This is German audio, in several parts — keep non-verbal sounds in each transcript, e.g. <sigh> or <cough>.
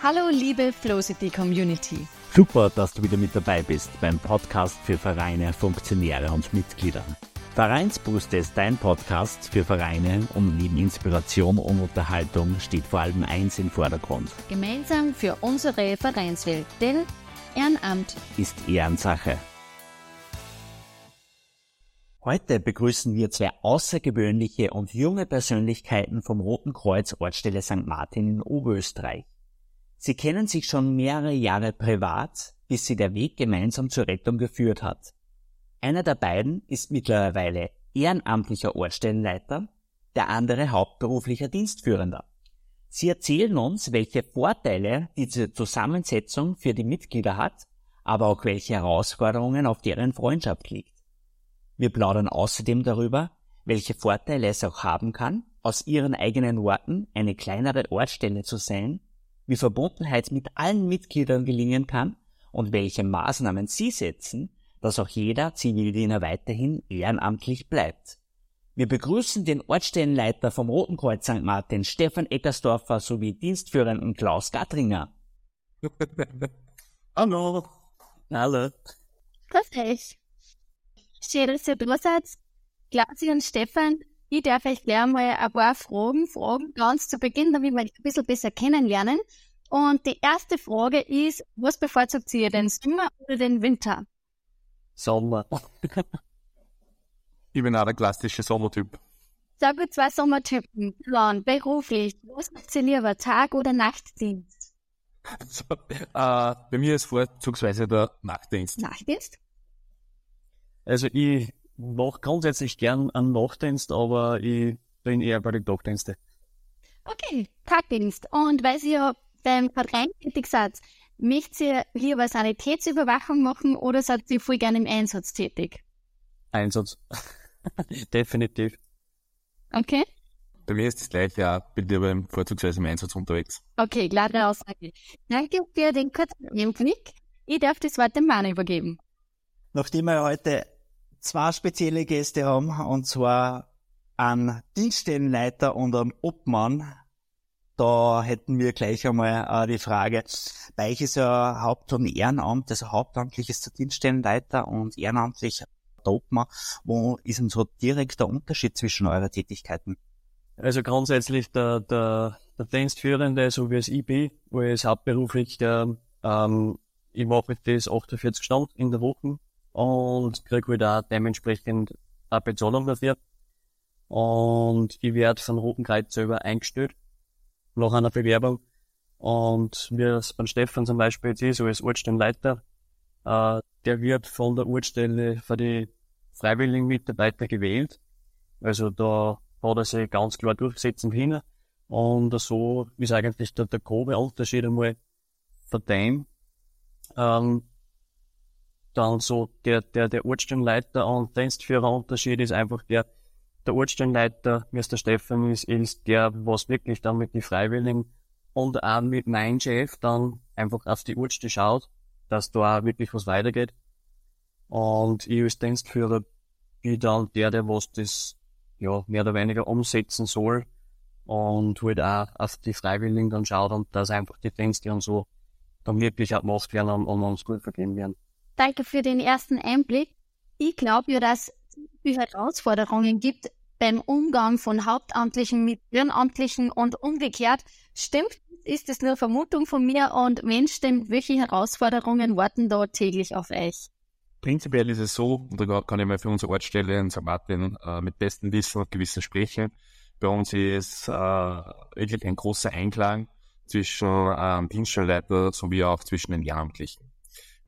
Hallo liebe Flowcity Community. Super, dass du wieder mit dabei bist beim Podcast für Vereine, Funktionäre und Mitglieder. Vereinsbrust ist dein Podcast für Vereine und neben Inspiration und Unterhaltung steht vor allem eins im Vordergrund. Gemeinsam für unsere Vereinswelt, denn Ehrenamt ist Ehrensache. Heute begrüßen wir zwei außergewöhnliche und junge Persönlichkeiten vom Roten Kreuz Ortsstelle St. Martin in Oberösterreich. Sie kennen sich schon mehrere Jahre privat, bis sie der Weg gemeinsam zur Rettung geführt hat. Einer der beiden ist mittlerweile ehrenamtlicher Ortsstellenleiter, der andere hauptberuflicher Dienstführender. Sie erzählen uns, welche Vorteile diese Zusammensetzung für die Mitglieder hat, aber auch welche Herausforderungen auf deren Freundschaft liegt. Wir plaudern außerdem darüber, welche Vorteile es auch haben kann, aus ihren eigenen Worten eine kleinere Ortsstelle zu sein wie Verbundenheit mit allen Mitgliedern gelingen kann und welche Maßnahmen Sie setzen, dass auch jeder Zivildiener weiterhin ehrenamtlich bleibt. Wir begrüßen den Ortsstellenleiter vom Roten Kreuz St. Martin, Stefan Eckersdorfer, sowie Dienstführenden Klaus Gatringer. <laughs> Hallo. Hallo. Grüß euch. Schön, dass ihr da seid. Klausi und Stefan, ich darf euch gleich mal ein paar Fragen fragen, ganz zu Beginn, damit wir euch ein bisschen besser kennenlernen. Und die erste Frage ist, was bevorzugt ihr, den Sommer oder den Winter? Sommer. <laughs> ich bin auch der klassische Sommertyp. Sag mir zwei Sommertypen. Plan, beruflich. Was macht ihr lieber, Tag- oder Nachtdienst? So, äh, bei mir ist vorzugsweise der Nachtdienst. Nachtdienst? Also ich mache grundsätzlich gern einen Nachtdienst, aber ich bin eher bei den Tagdiensten. Okay, Tagdienst. Und weil Sie ja beim Verein tätig seid, möchtet ihr lieber Sanitätsüberwachung machen oder seid ihr voll gerne im Einsatz tätig? Einsatz. <laughs> Definitiv. Okay. Bei mir ist das gleiche, ja, bin lieber im vorzugsweise im Einsatz unterwegs. Okay, klare Aussage. Danke für den kurzen Einblick. Ich darf das Wort dem Mann übergeben. Nachdem wir heute zwei spezielle Gäste haben, und zwar einen Dienststellenleiter und einen Obmann. Da hätten wir gleich einmal äh, die Frage, bei euch ist ja Haupt- und Ehrenamt, also hauptamtlich ist der Dienststellenleiter und ehrenamtlich der Obmann. Wo ist denn so direkt der Unterschied zwischen euren Tätigkeiten? Also grundsätzlich der, der, der Dienstführende, so wie es ich bin, wo ich hauptberuflich, der, ähm, ich mache das 48 Stunden in der Woche und kriege halt auch dementsprechend eine Bezahlung dafür. Und ich werde von Roten Kreuz selber eingestellt nach einer Bewerbung. Und wie es beim Stefan zum Beispiel jetzt ist, als Ortsstellenleiter, äh, der wird von der Ortsstelle für die freiwilligen Mitarbeiter gewählt. Also da hat er sich ganz klar durchsetzen können. Und so ist eigentlich der, der grobe Unterschied einmal von dem. Ähm, dann so der, der, der Ortsstellenleiter und Dienstführer Unterschied ist einfach der, der Ortsstellenleiter, wie es der ist, ist der, was wirklich dann mit den Freiwilligen und auch mit meinem Chef dann einfach auf die Ortsstelle schaut, dass da auch wirklich was weitergeht. Und ich als Dienstführer bin dann der, der was das, ja, mehr oder weniger umsetzen soll und halt auch auf die Freiwilligen dann schaut und dass einfach die Dienste und so dann wirklich auch gemacht werden und, und uns gut vergeben werden. Danke für den ersten Einblick. Ich glaube ja, dass es Herausforderungen gibt beim Umgang von Hauptamtlichen mit Ehrenamtlichen und umgekehrt. Stimmt, ist es nur Vermutung von mir und wenn stimmt, welche Herausforderungen warten da täglich auf euch? Prinzipiell ist es so, und da kann ich mal für unsere Ortsstelle in St. Martin äh, mit bestem Wissen und Gewissen sprechen. Bei uns ist äh, wirklich ein großer Einklang zwischen ähm, Dienststellenleiter sowie auch zwischen den Ehrenamtlichen.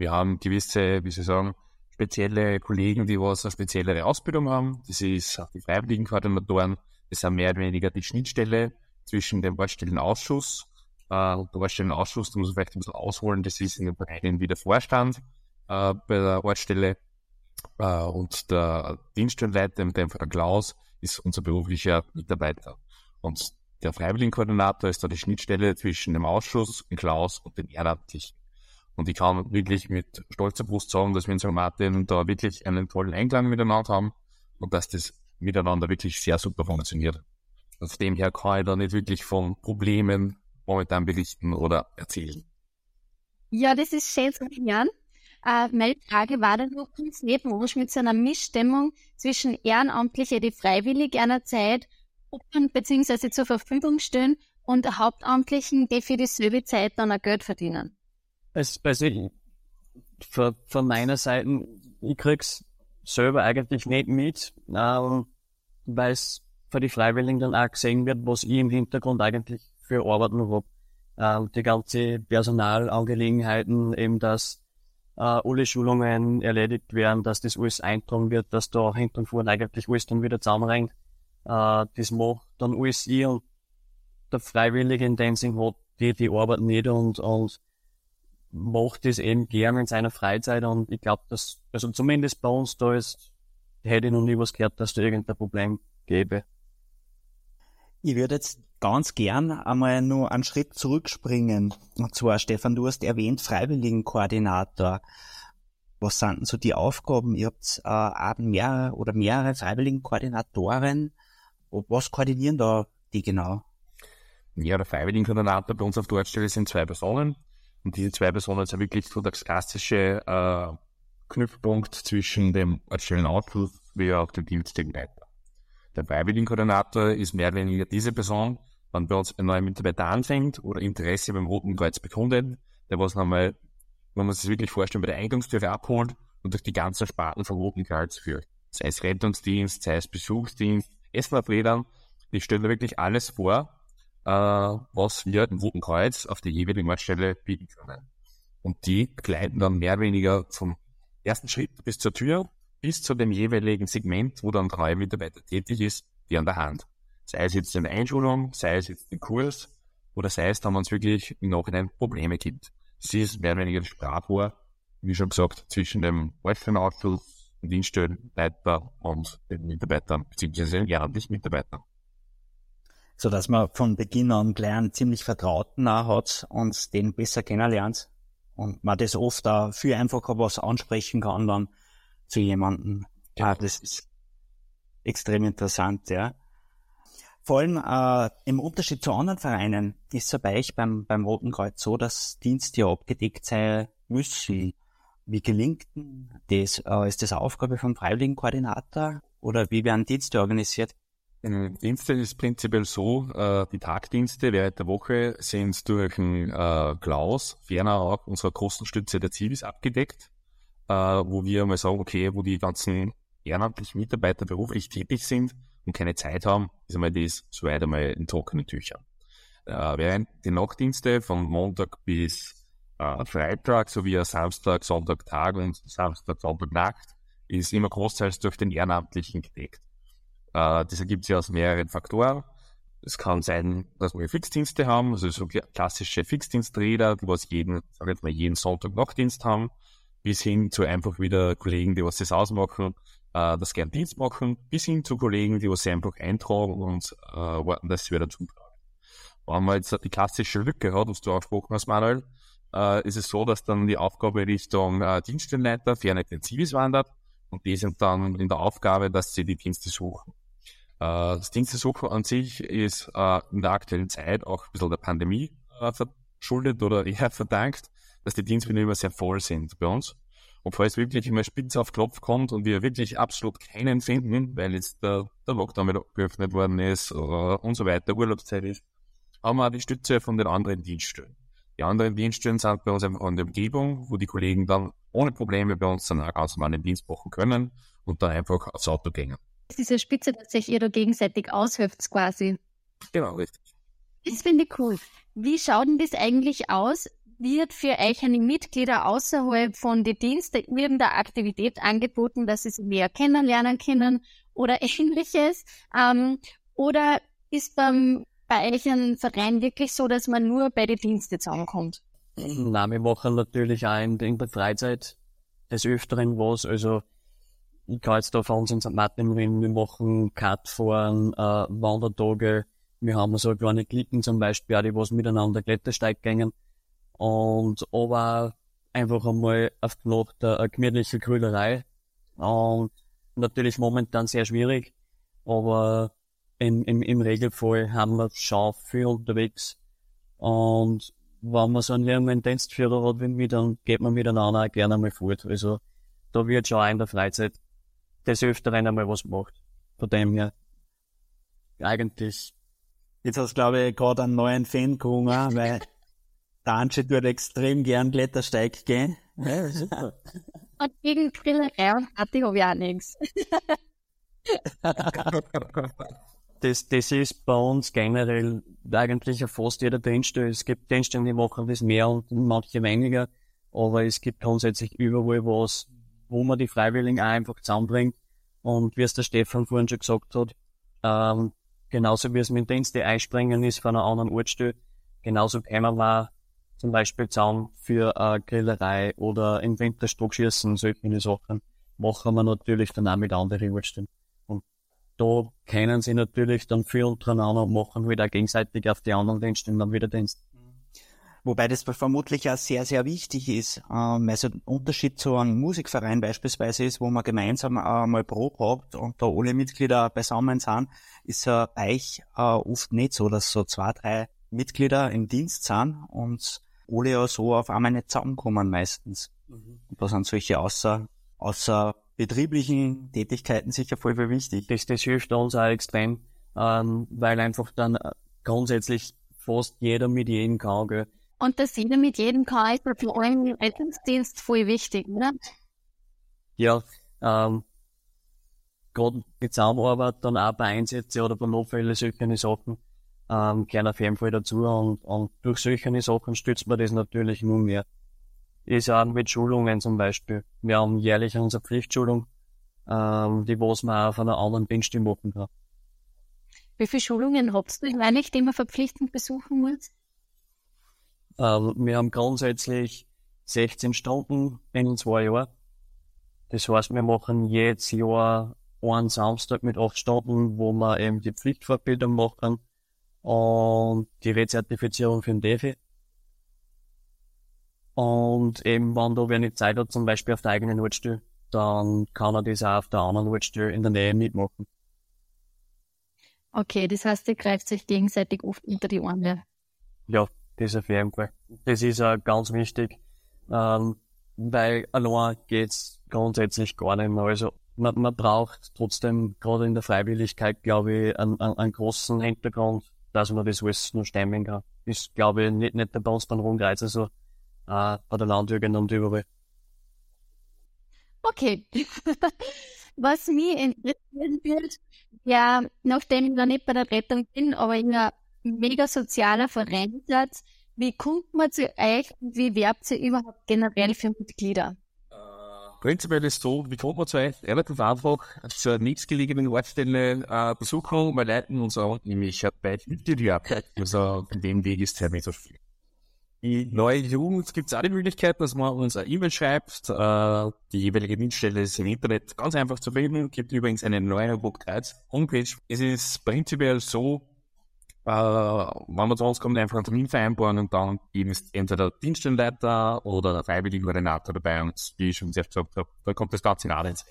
Wir haben gewisse, wie Sie sagen, spezielle Kollegen, die was eine speziellere Ausbildung haben. Das ist auch die Freiwilligenkoordinatoren. Das sind mehr oder weniger die Schnittstelle zwischen dem Ortsstellenausschuss äh, der Ortsstellenausschuss. Da muss man vielleicht ein bisschen ausholen. Das ist in den Vereinen wie der Vorstand äh, bei der Ortsstelle. Äh, und der Dienststellenleiter, mit dem Fall der Klaus, ist unser beruflicher Mitarbeiter. Und der Freiwilligenkoordinator ist da die Schnittstelle zwischen dem Ausschuss, dem Klaus und den Ehrenamtlichen. Und ich kann wirklich mit stolzer Brust sagen, dass wir in St. Martin da wirklich einen tollen Einklang miteinander haben und dass das miteinander wirklich sehr super funktioniert. Von dem her kann ich da nicht wirklich von Problemen momentan berichten oder erzählen. Ja, das ist schön zu hören. Äh, meine Frage war dann noch ganz nebenwirsch mit so einer Missstimmung zwischen Ehrenamtliche, die freiwillig einer Zeit opfern bzw. zur Verfügung stehen und Hauptamtlichen, die für dieselbe Zeit dann auch Geld verdienen. Es, also von, von meiner Seite, ich krieg's selber eigentlich nicht mit, ähm, weil es für die Freiwilligen dann auch gesehen wird, was ich im Hintergrund eigentlich für Arbeit noch hab. Ähm, die ganze Personalangelegenheiten, eben dass äh, alle Schulungen erledigt werden, dass das alles eintragen wird, dass da hinten und vorne eigentlich alles dann wieder zusammenrennt. Äh, das macht dann alles ich und der Freiwillige in Sinn hat die, die Arbeit nicht und, und macht das eben gern in seiner Freizeit und ich glaube, dass, also zumindest bei uns da ist, hätte ich noch nie was gehört, dass da irgendein Problem gäbe. Ich würde jetzt ganz gern einmal nur einen Schritt zurückspringen. Und zwar, Stefan, du hast erwähnt, Freiwilligenkoordinator. Was sind denn so die Aufgaben? Ihr habt äh, mehrere oder mehrere Freiwilligenkoordinatoren. Was koordinieren da die genau? Ja, der Freiwilligenkoordinator bei uns auf der Ortsstelle sind zwei Personen. Und diese zwei Personen sind wirklich so das klassische äh, Knüpfpunkt zwischen dem Ortsstellenausschuss wie auch dem dienstlichen Leiter. Der Freiwilligenkoordinator ist mehr oder weniger diese Person, wenn bei uns ein neuer Mitarbeiter anfängt oder Interesse beim Roten Kreuz bekundet, der was nochmal, wenn man sich das wirklich vorstellen, bei der Eingangstüre abholt und durch die ganzen Sparten vom Roten Kreuz führt. Sei es Rettungsdienst, sei es Besuchsdienst, Essenabredern, die stellen da wirklich alles vor, äh, was wir im Roten Kreuz auf der jeweiligen Ortsstelle bieten können. Und die gleiten dann mehr oder weniger vom ersten Schritt bis zur Tür, bis zu dem jeweiligen Segment, wo dann der neue Mitarbeiter tätig ist, die an der Hand. Sei es jetzt eine Einschulung, sei es jetzt ein Kurs, oder sei es dann, wenn es wirklich im Nachhinein Probleme gibt. Sie ist mehr oder weniger das Sprachrohr, wie schon gesagt, zwischen dem Ortschaftsausschuss, dem Dienststellenleiter und den Mitarbeitern, beziehungsweise den ehrenamtlichen Mitarbeitern so dass man von Beginn an gleich einen ziemlich Vertrauten auch hat und den besser kennenlernt und man das oft auch viel einfacher was ansprechen kann dann zu jemandem. Ja, das ist extrem interessant, ja. Vor allem äh, im Unterschied zu anderen Vereinen ist es bei euch beim, beim Roten Kreuz so, dass Dienste ja abgedeckt sein müssen. Wie gelingt denn das? Äh, ist das Aufgabe vom Freiwilligenkoordinator oder wie werden Dienste organisiert? In Dienste ist prinzipiell so, äh, die Tagdienste während der Woche sind durch den äh, Klaus, ferner auch unserer Kostenstütze der Zivis abgedeckt, äh, wo wir mal sagen, okay, wo die ganzen ehrenamtlichen Mitarbeiter beruflich tätig sind und keine Zeit haben, ist einmal das soweit einmal in trockenen Tüchern. Äh, während die Nachtdienste von Montag bis äh, Freitag sowie Samstag, Sonntag Tag und Samstag, Sonntag Nacht ist immer großteils durch den Ehrenamtlichen gedeckt. Äh, das ergibt sich aus mehreren Faktoren. Es kann sein, dass wir Fixdienste haben, also so klassische Fixdiensträder, die was jeden, sag jetzt mal, jeden Sonntag Nachtdienst haben, bis hin zu einfach wieder Kollegen, die was das ausmachen, äh, das gern Dienst machen, bis hin zu Kollegen, die was sie einfach eintragen und äh, warten, dass sie wieder zutragen. Wenn man jetzt die klassische Lücke hat, was du angesprochen hast, Manuel, äh, ist es so, dass dann die Aufgabe Richtung äh, Dienststellenleiter, ferner den Zivis wandert und die sind dann in der Aufgabe, dass sie die Dienste suchen. Äh, das Dienstesuchen an sich ist äh, in der aktuellen Zeit auch ein bisschen der Pandemie äh, verschuldet oder eher verdankt, dass die immer sehr voll sind bei uns. Und falls wirklich immer spitz auf Klopf kommt und wir wirklich absolut keinen finden, weil jetzt der, der Lockdown wieder geöffnet worden ist und so weiter, Urlaubszeit ist, haben wir auch die Stütze von den anderen Dienststellen. Die anderen Dienststellen sind bei uns einfach in der Umgebung, wo die Kollegen dann ohne Probleme bei uns dann auch ganz normal den Dienst machen können und dann einfach aufs Auto gehen diese Spitze, dass sich ihr da gegenseitig aushöft quasi. Genau, richtig. Das finde ich cool. Wie schaut denn das eigentlich aus? Wird für euch eine Mitglieder außerhalb von den Diensten irgendeine Aktivität angeboten, dass sie sich mehr kennenlernen können oder <laughs> ähnliches? Ähm, oder ist beim, bei euch ein Verein wirklich so, dass man nur bei den Diensten zusammenkommt? Nein, wir machen natürlich auch in, in der Freizeit des Öfteren was. Also ich kann jetzt da für uns in St. Martin reden, wir machen Kartfahren, äh, Wandertage, wir haben so kleine Klicken zum Beispiel, auch die was miteinander Klettersteig gängen. Und aber einfach einmal auf die Nacht eine gemütliche Grülerei. Und natürlich momentan sehr schwierig, aber im, im, im Regelfall haben wir schon viel unterwegs. Und wenn man so einen jungen Dienstführer hat wie mich, dann geht man miteinander auch gerne einmal fort. Also da wird schon auch in der Freizeit des Öfteren einmal was gemacht. Von dem her eigentlich. Jetzt hast du, glaube ich, gerade einen neuen Fan gekommen, weil <laughs> der Anschi tut extrem gern Klettersteig gehen. Ja, super. Und gegen Grillerei und Party habe ich auch nichts. <laughs> das, das ist bei uns generell eigentlich fast jeder Dienststelle. Es gibt Dienststellen, die machen das mehr und manche weniger. Aber es gibt grundsätzlich überall was, wo man die Freiwilligen auch einfach zusammenbringt. Und wie es der Stefan vorhin schon gesagt hat, ähm, genauso wie es mit Dienste einspringen ist von einer anderen Ortsstelle, genauso können wir zum Beispiel zusammen für eine Grillerei oder im Winter Stockschießen, solche Sachen, machen wir natürlich dann auch mit anderen Ortsstellen. Und da kennen sie natürlich dann viel untereinander und machen wieder halt gegenseitig auf die anderen Dienststellen dann wieder Dienst. Wobei das vermutlich auch sehr, sehr wichtig ist. Ähm, also ein Unterschied zu einem Musikverein beispielsweise ist, wo man gemeinsam äh, mal Probe hat und da alle Mitglieder beisammen sind, ist äh, bei euch äh, oft nicht so, dass so zwei, drei Mitglieder im Dienst sind und alle ja so auf einmal nicht zusammenkommen meistens. Mhm. Und da sind solche außer, außer betrieblichen Tätigkeiten sicher voll, voll wichtig. Das, das hilft uns auch extrem, ähm, weil einfach dann äh, grundsätzlich fast jeder mit jedem kann, gell. Und dass jeder mit jedem ist für im Rettungsdienst voll wichtig, oder? Ja, ähm, gerade die Zusammenarbeit dann auch bei Einsätzen oder bei Notfällen, solche Sachen, ähm, gehören auf jeden Fall dazu und, und durch solche Sachen stützt man das natürlich nur mehr. Ist auch mit Schulungen zum Beispiel. Wir haben jährlich unsere Pflichtschulung, ähm, die was man auch auf einer anderen Dienststelle machen kann. Wie viele Schulungen habt ihr eigentlich, die man verpflichtend besuchen muss? Ähm, wir haben grundsätzlich 16 Stunden in zwei Jahren. Das heißt, wir machen jedes Jahr einen Samstag mit acht Stunden, wo wir eben die Pflichtfortbildung machen und die Rezertifizierung für den DEFI. Und eben, wenn da wer nicht Zeit hat, zum Beispiel auf der eigenen Ortsstelle, dann kann er das auch auf der anderen Ortsstelle in der Nähe mitmachen. Okay, das heißt, ihr greift sich gegenseitig oft unter die Ohren. Ja, jeden Fall. Das ist auch ganz wichtig, ähm, weil allein geht's grundsätzlich gar nicht mehr. Also man, man braucht trotzdem gerade in der Freiwilligkeit, glaube ich, einen, einen, großen Hintergrund, dass man das alles nur stemmen kann. Ist, glaube ich, nicht, nicht bei uns beim Rundkreuz, also äh, bei der Landjugend und überall. Okay. <laughs> Was mich interessieren wird, ja, nachdem ich noch nicht bei der Rettung bin, aber ich ja mega sozialer Verein seid, wie kommt man zu euch und wie werbt ihr überhaupt generell für Mitglieder? Prinzipiell ist so, wie kommt man zu euch? Relativ einfach, zur nächstgelegenen Ortsstelle äh, besuchen, wir leiten uns auch nämlich bei Mitglieder ab. Also von dem Weg ist es nicht so viel. Die neue Jugend gibt es auch die Möglichkeit, dass man uns eine E-Mail schreibt. Äh, die jeweilige Dienststelle ist im Internet ganz einfach zu finden. Gibt übrigens eine neue Homepage. Es ist prinzipiell so, äh, wenn man zu uns kommt, einfach einen Termin vereinbaren und dann eben ist entweder der Dienststellenleiter oder der freiwillige Koordinator dabei und wie ich schon sehr gesagt habe, da kommt das Ganze in ins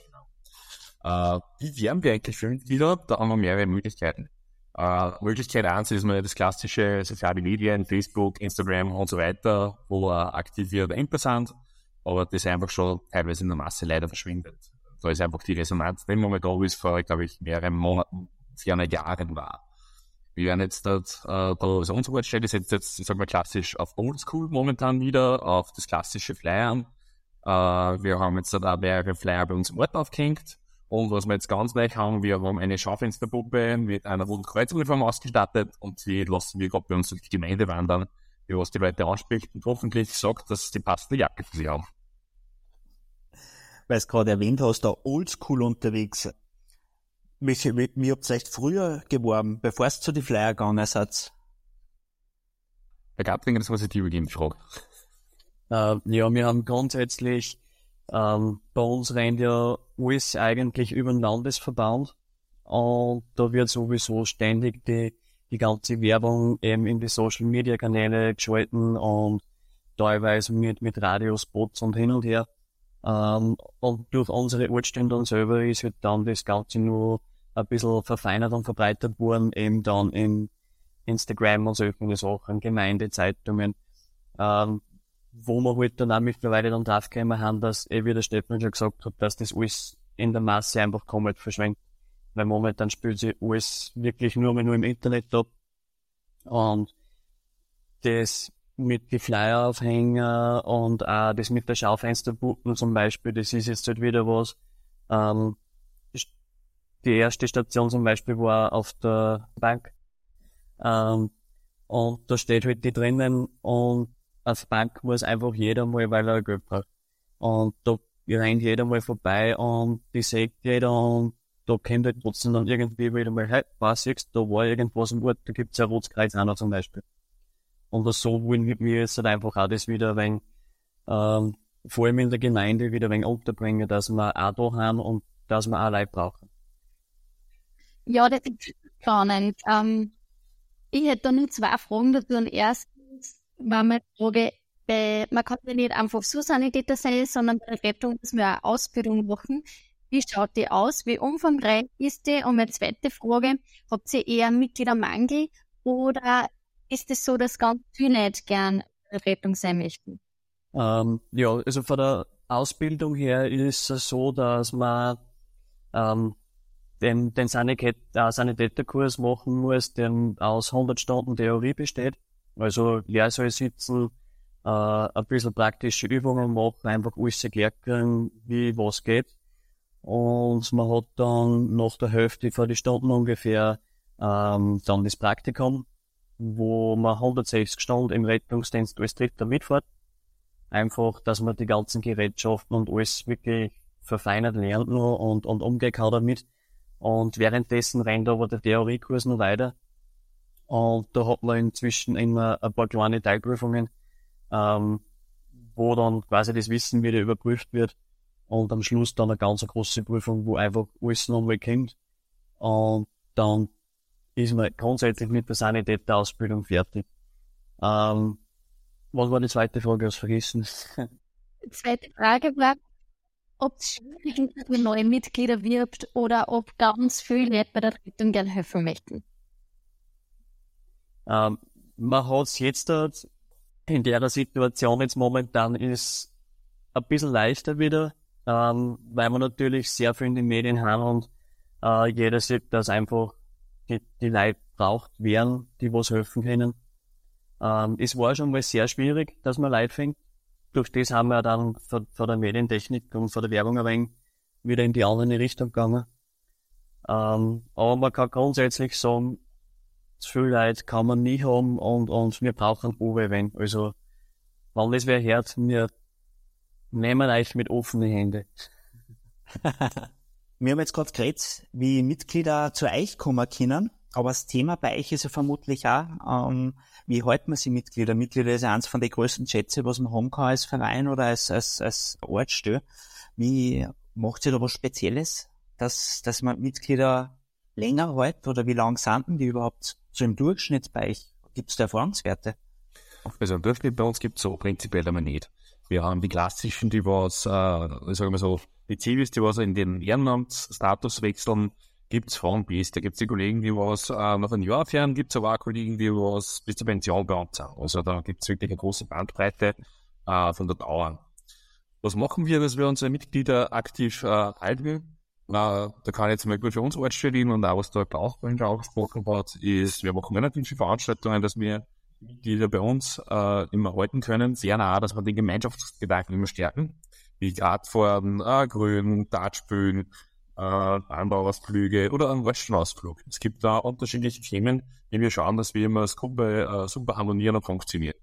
äh, Wie werden wir eigentlich für Mitglieder? Da haben wir mehrere Möglichkeiten. Uh, Möglichkeit eins ist mal das klassische soziale Medien, Facebook, Instagram und so weiter, wo wir aktiv wir dahinter sind, aber das einfach schon teilweise in der Masse leider verschwindet. Da ist einfach die Resonanz nicht mehr da, wie es vor, glaube ich, mehreren Monaten, vier Jahren war. Wir werden jetzt dort, äh, da also unsere Webstelle setzt jetzt, ich sag mal, klassisch auf Oldschool momentan wieder, auf das klassische Flyern. Äh, wir haben jetzt da mehrere Flyer bei uns im Ort aufgehängt und was wir jetzt ganz neu haben, wir haben eine Schaufensterpuppe mit einer roten Kreuzuniform ausgestattet und die lassen wir gerade bei uns durch die Gemeinde wandern, die was die Leute anspricht und hoffentlich sagt, dass die passende Jacke für sie haben. Weil es gerade erwähnt hast, da oldschool unterwegs. Wie, wie, wie habt ihr echt früher geworben, bevor es zu die Flyer gegangen seid? Herr Gabringer, das muss ich dir übergeben, Frage. Uh, ja, wir haben grundsätzlich ähm, bei uns rennt ja alles eigentlich über den Landesverband und da wird sowieso ständig die, die ganze Werbung eben in die Social Media Kanäle geschalten und teilweise mit, mit Radiospots und hin und her. Ähm, und durch unsere Ortsstände dann selber ist halt dann das Ganze nur ein bisschen verfeinert und verbreitert worden, eben dann in, Instagram und solche Sachen, Gemeindezeitungen, ähm, wo wir halt dann auch mittlerweile dann draufgekommen haben, dass, eh wie der Stefan schon gesagt hat, dass das alles in der Masse einfach komplett verschwindet. Weil momentan spielt sich alles wirklich nur mehr nur im Internet ab. Und das mit die Flyer-Aufhänger und auch das mit der Schaufensterpuppen zum Beispiel, das ist jetzt halt wieder was. Ähm, die erste Station zum Beispiel war auf der Bank. Ähm, und da steht halt die drinnen und auf Bank muss einfach jeder mal, weil er Geld braucht. Und da rennt jeder mal vorbei und die sieht jeder und da kennt halt trotzdem dann irgendwie wieder mal, hey, was siehst da war irgendwas im Ort, da gibt's ein Rotskreuz auch noch zum Beispiel. Und so wollen wir jetzt halt einfach auch das wieder wenn ähm, vor allem in der Gemeinde wieder ein unterbringen, dass wir auch da haben und dass wir auch Leute brauchen. Ja, das ist spannend. Ähm, ich hätte da nur zwei Fragen dazu. Und erstens war meine Frage, man kann ja nicht einfach so Sanitäter sein, sondern bei der Rettung muss man eine Ausbildung machen. Wie schaut die aus? Wie umfangreich ist die? Und meine zweite Frage, habt ihr eher Mitgliedermangel oder ist es so, dass ganz viele nicht gern Rettung sein möchten? Ähm, ja, also von der Ausbildung her ist es so, dass man ähm, den, den äh, Sanitäterkurs machen muss, der aus 100 Stunden Theorie besteht. Also Lehrsaal sitzen, äh, ein bisschen praktische Übungen machen, einfach alles erklären, wie was geht. Und man hat dann nach der Hälfte von den Stunden ungefähr ähm, dann das Praktikum, wo man 160 Stunden im Rettungsdienst als Dritter mitfährt. Einfach, dass man die ganzen Gerätschaften und alles wirklich verfeinert lernt noch und, und umgehen kann damit. Und währenddessen rennt aber der Theoriekurs noch weiter. Und da hat man inzwischen immer ein paar kleine Teilprüfungen, ähm, wo dann quasi das Wissen wieder überprüft wird. Und am Schluss dann eine ganz große Prüfung, wo einfach alles nochmal kommt. Und dann ist man grundsätzlich mit der Sanitäterausbildung fertig. Ähm, was war die zweite Frage? Ich vergessen. Die <laughs> zweite Frage war, ob es man neue Mitglieder wirbt oder ob ganz viele Leute bei der Rettung gerne helfen möchten. Ähm, man hat es jetzt in der Situation jetzt momentan ist ein bisschen leichter wieder, ähm, weil wir natürlich sehr viel in den Medien haben und äh, jeder sieht, dass einfach die, die Leute braucht werden, die was helfen können. Ähm, es war schon mal sehr schwierig, dass man Leute fängt durch das haben wir dann von, von der Medientechnik und von der Werbung ein wenig wieder in die andere Richtung gegangen. Ähm, aber man kann grundsätzlich sagen, zu viel Leute kann man nie haben und, und wir brauchen Uwe, wenn. Also, wenn das wer hört, wir nehmen euch mit offenen Händen. <laughs> wir haben jetzt gerade geredet, wie Mitglieder zu euch kommen können. Aber das Thema bei euch ist ja vermutlich auch, ähm, wie hält man sie Mitglieder? Mitglieder ist ja eins von den größten Schätze, was man haben kann als Verein oder als, als, als Ortsstelle. Wie macht ihr da was Spezielles, dass, dass man Mitglieder länger hält oder wie lang sind die überhaupt so im Durchschnitt bei euch? Gibt es da Erfahrungswerte? Also im Durchschnitt bei uns gibt es so prinzipiell aber nicht. Wir haben die klassischen, die was, äh, ich sage mal so, die Zivis, die was in den Ehrenamtsstatus wechseln, gibt's von bis. Da gibt's die Kollegen, die was äh, nach einem Jahr fern, gibt's aber auch Kollegen, die was bis zur Pension bei sind. Also da gibt's wirklich eine große Bandbreite äh, von der Dauer. Was machen wir, dass wir unsere Mitglieder aktiv äh, halten? Äh, da kann ich jetzt mal gut für uns Ortsstellen und auch was der Klaus vorhin schon angesprochen hat, ist, wir machen relativ viele Veranstaltungen, dass wir Mitglieder bei uns äh, immer halten können. Sehr nah, dass wir den Gemeinschaftsgedanken immer stärken. Wie Radfahren, äh, Grün, Dartspülen, äh, Anbauausflüge oder einen Western-Ausflug. Es gibt da unterschiedliche Themen, die wir schauen, dass wir immer als Gruppe äh, super harmonieren und funktionieren.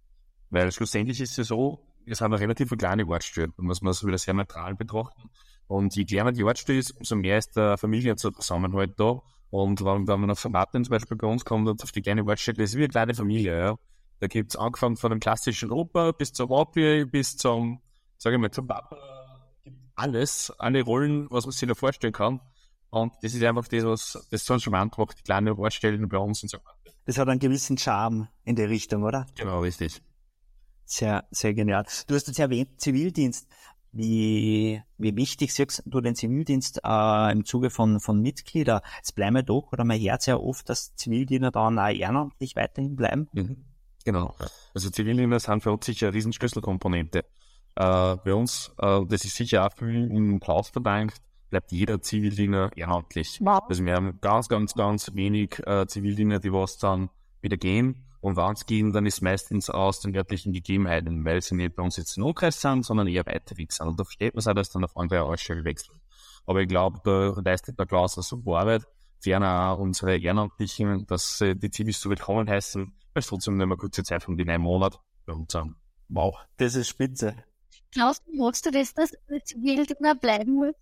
Weil schlussendlich ist es so, wir sind eine relativ kleine Ortsstelle, da muss man es wieder sehr neutral betrachten. Und je kleiner die Ortsstelle ist, umso mehr ist der Familienzusammenhalt da. Und wenn, wenn man auf Formaten zum Beispiel bei uns kommt und auf die kleine Ortsstelle, das ist wie eine kleine Familie, ja. Da gibt's angefangen von dem klassischen Opa bis zum Opi, bis zum, sage ich mal, zum Papa, alles, alle Rollen, was man sich da vorstellen kann. Und das ist einfach das, was das so charmant macht, die kleine Wortstellen bei uns und so weiter. Das hat einen gewissen Charme in der Richtung, oder? Genau, richtig. Sehr, sehr genial. Du hast jetzt erwähnt, Zivildienst. Wie, wie wichtig siehst du den Zivildienst äh, im Zuge von, von Mitgliedern? Es bleiben doch, oder man hört sehr oft, dass Zivildiener dann auch ehrenamtlich weiterhin bleiben. Mhm. Genau. Also Zivildiener sind für uns sicher eine riesen Schlüsselkomponente. Äh, bei uns, äh, das ist sicher auch viel im Klaus verdankt, bleibt jeder Zivildiener ehrenamtlich. Wow. Also wir haben ganz, ganz, ganz wenig äh, Zivildiener, die was dann wieder gehen. Und wenn sie gehen, dann ist meistens aus den örtlichen Gegebenheiten, weil sie nicht bei uns jetzt im Umkreis sind, sondern eher weiter weg sind. Und da versteht man es auch, dass dann auf andere Ausstelle wechseln. Aber ich glaube, da leistet der Klaus eine super Arbeit. Ferner auch unsere Ehrenamtlichen, dass äh, die Zivis so willkommen heißen, weil es trotzdem nicht mehr kurze Zeit von den neun Monaten bei uns sind. Wow, das ist spitze. Klaus, magst du das, dass du Zivildiener bleiben musst?